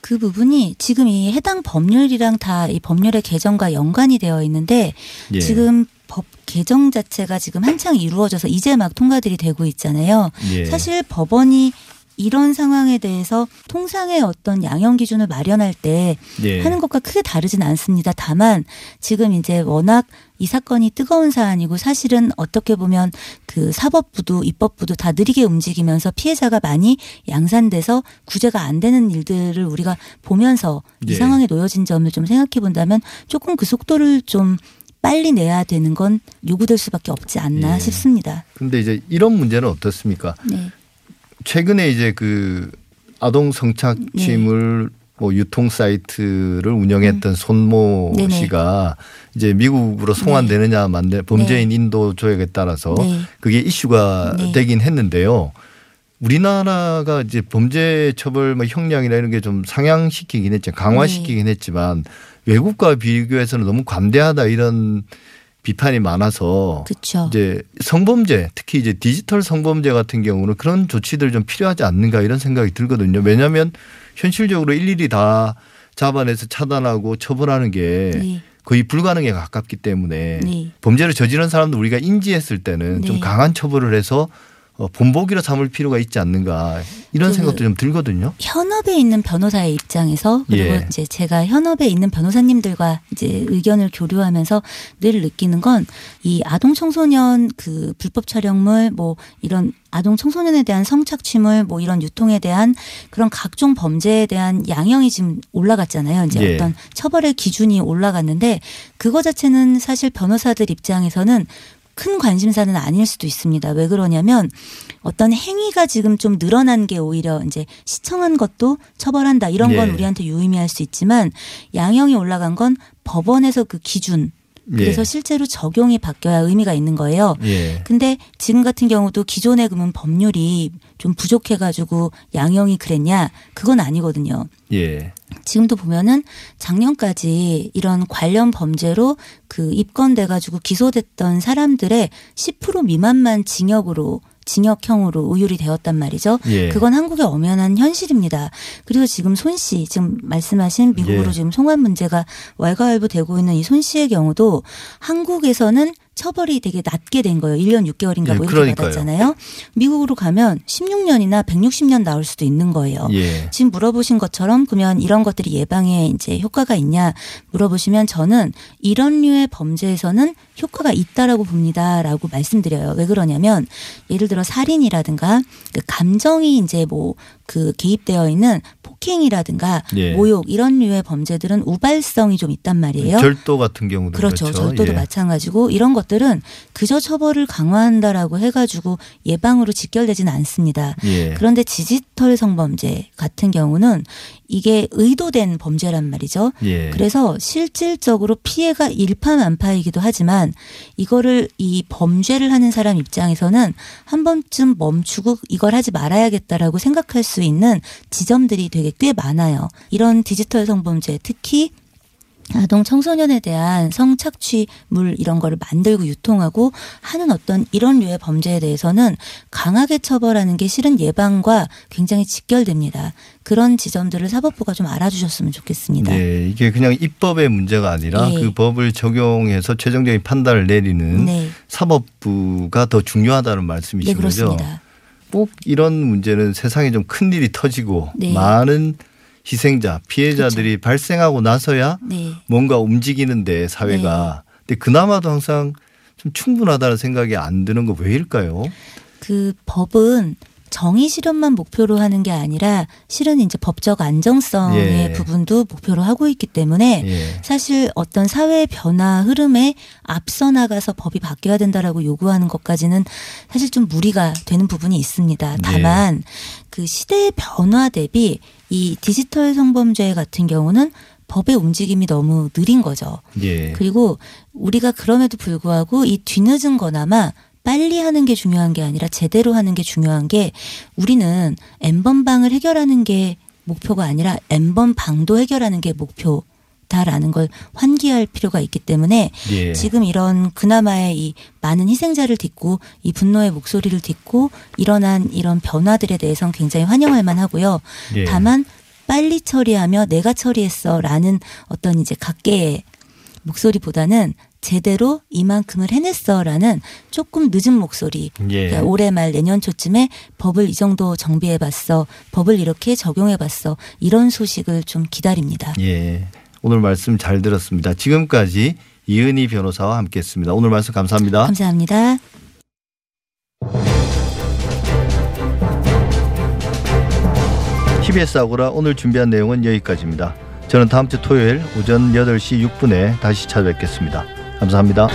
그 부분이 지금 이 해당 법률이랑 다 이 법률의 개정과 연관이 되어 있는데 예. 지금 법 개정 자체가 지금 한창 이루어져서 이제 막 통과들이 되고 있잖아요. 예. 사실 법원이 이런 상황에 대해서 통상의 어떤 양형 기준을 마련할 때 예. 하는 것과 크게 다르진 않습니다. 다만 지금 이제 워낙 이 사건이 뜨거운 사안이고 사실은 어떻게 보면 그 사법부도 입법부도 다 느리게 움직이면서 피해자가 많이 양산돼서 구제가 안 되는 일들을 우리가 보면서 이 예. 상황에 놓여진 점을 좀 생각해 본다면 조금 그 속도를 좀 빨리 내야 되는 건 요구될 수밖에 없지 않나 예. 싶습니다. 근데 이제 이런 문제는 어떻습니까? 네. 최근에 이제 그 아동 성착취물 뭐 유통 사이트를 운영했던 손모 음. 네네. 씨가 이제 미국으로 송환되느냐 만데 범죄인 인도 조약에 따라서 네. 그게 이슈가 네. 되긴 했는데요. 우리나라가 이제 범죄 처벌 뭐 형량이나 이런 게 좀 상향시키긴 했죠. 강화시키긴 네. 했지만 외국과 비교해서는 너무 관대하다 이런 비판이 많아서 그렇죠. 이제 성범죄 특히 이제 디지털 성범죄 같은 경우는 그런 조치들 좀 필요하지 않는가 이런 생각이 들거든요. 왜냐하면 현실적으로 일일이 다 잡아내서 차단하고 처벌하는 게 네. 거의 불가능에 가깝기 때문에 네. 범죄를 저지른 사람도 우리가 인지했을 때는 좀 네. 강한 처벌을 해서 어, 본보기로 삼을 필요가 있지 않는가 이런 그 생각도 좀 들거든요. 현업에 있는 변호사의 입장에서 그리고 예. 이제 제가 현업에 있는 변호사님들과 이제 의견을 교류하면서 늘 느끼는 건 이 아동 청소년 그 불법 촬영물 뭐 이런 아동 청소년에 대한 성착취물 뭐 이런 유통에 대한 그런 각종 범죄에 대한 양형이 지금 올라갔잖아요. 이제 예. 어떤 처벌의 기준이 올라갔는데 그거 자체는 사실 변호사들 입장에서는 큰 관심사는 아닐 수도 있습니다. 왜 그러냐면 어떤 행위가 지금 좀 늘어난 게 오히려 이제 시청한 것도 처벌한다 이런 건 예. 우리한테 유의미할 수 있지만 양형이 올라간 건 법원에서 그 기준 그래서 예. 실제로 적용이 바뀌어야 의미가 있는 거예요. 예. 근데 지금 같은 경우도 기존의 그러면 법률이 좀 부족해가지고 양형이 그랬냐? 그건 아니거든요. 예. 지금도 보면은 작년까지 이런 관련 범죄로 그 입건돼가지고 기소됐던 사람들의 10% 미만만 징역으로 징역형으로 우율이 되었단 말이죠. 예. 그건 한국의 엄연한 현실입니다. 그리고 지금 손 씨, 지금 말씀하신 미국으로 예. 지금 송환 문제가 왈가왈부되고 있는 이 손 씨의 경우도 한국에서는 처벌이 되게 낮게 된 거예요. 1년 6개월인가 예, 뭐 이렇게 그러니까요. 받았잖아요. 미국으로 가면 16년이나 160년 나올 수도 있는 거예요. 예. 지금 물어보신 것처럼 그러면 이런 것들이 예방에 이제 효과가 있냐 물어보시면 저는 이런 류의 범죄에서는 효과가 있다라고 봅니다라고 말씀드려요. 왜 그러냐면 예를 들어 살인이라든가 그 감정이 이제 뭐 그 개입되어 있는 폭행이라든가 예. 모욕 이런 류의 범죄들은 우발성이 좀 있단 말이에요. 절도 같은 경우도 그렇죠. 그렇죠. 절도도 예. 마찬가지고 이런 것들은 그저 처벌을 강화한다라고 해가지고 예방으로 직결되지는 않습니다. 예. 그런데 디지털 성범죄 같은 경우는 이게 의도된 범죄란 말이죠. 예. 그래서 실질적으로 피해가 일파만파이기도 하지만 이거를 이 범죄를 하는 사람 입장에서는 한 번쯤 멈추고 이걸 하지 말아야겠다라고 생각할 수 있는 지점들이 되게 꽤 많아요. 이런 디지털 성범죄 특히 아동 청소년에 대한 성착취물 이런 거를 만들고 유통하고 하는 어떤 이런 류의 범죄에 대해서는 강하게 처벌하는 게 실은 예방과 굉장히 직결됩니다. 그런 지점들을 사법부가 좀 알아주셨으면 좋겠습니다. 네, 이게 그냥 입법의 문제가 아니라 네. 그 법을 적용해서 최종적인 판단을 내리는 네. 사법부가 더 중요하다는 말씀이신 네, 거죠. 꼭 이런 문제는 세상에 좀 큰 일이 터지고 네. 많은 희생자, 피해자들이 그렇죠. 발생하고 나서야 네. 뭔가 움직이는데 사회가. 네. 근데 그나마도 항상 좀 충분하다는 생각이 안 드는 거 왜일까요? 그 법은 정의 실현만 목표로 하는 게 아니라 실은 이제 법적 안정성의 예. 부분도 목표로 하고 있기 때문에 예. 사실 어떤 사회 변화 흐름에 앞서 나가서 법이 바뀌어야 된다라고 요구하는 것까지는 사실 좀 무리가 되는 부분이 있습니다. 다만 예. 그 시대의 변화 대비 이 디지털 성범죄 같은 경우는 법의 움직임이 너무 느린 거죠. 예. 그리고 우리가 그럼에도 불구하고 이 뒤늦은 거나마 빨리 하는 게 중요한 게 아니라 제대로 하는 게 중요한 게 우리는 엠번방을 해결하는 게 목표가 아니라 엠번 방도 해결하는 게 목표. 다라는 걸 환기할 필요가 있기 때문에 예. 지금 이런 그나마의 이 많은 희생자를 딛고 이 분노의 목소리를 딛고 일어난 이런 변화들에 대해서는 굉장히 환영할 만하고요. 예. 다만 빨리 처리하며 내가 처리했어라는 어떤 이제 각계의 목소리보다는 제대로 이만큼을 해냈어라는 조금 늦은 목소리. 예. 그러니까 올해 말 내년 초쯤에 법을 이 정도 정비해봤어, 법을 이렇게 적용해봤어 이런 소식을 좀 기다립니다. 예. 오늘 말씀 잘 들었습니다. 지금까지 이은희 변호사와 함께했습니다. 오늘 말씀 감사합니다. 감사합니다. TBS 아고라 오늘 준비한 내용은 여기까지입니다. 저는 다음 주 토요일 오전 8시 6분에 다시 찾아뵙겠습니다. 감사합니다.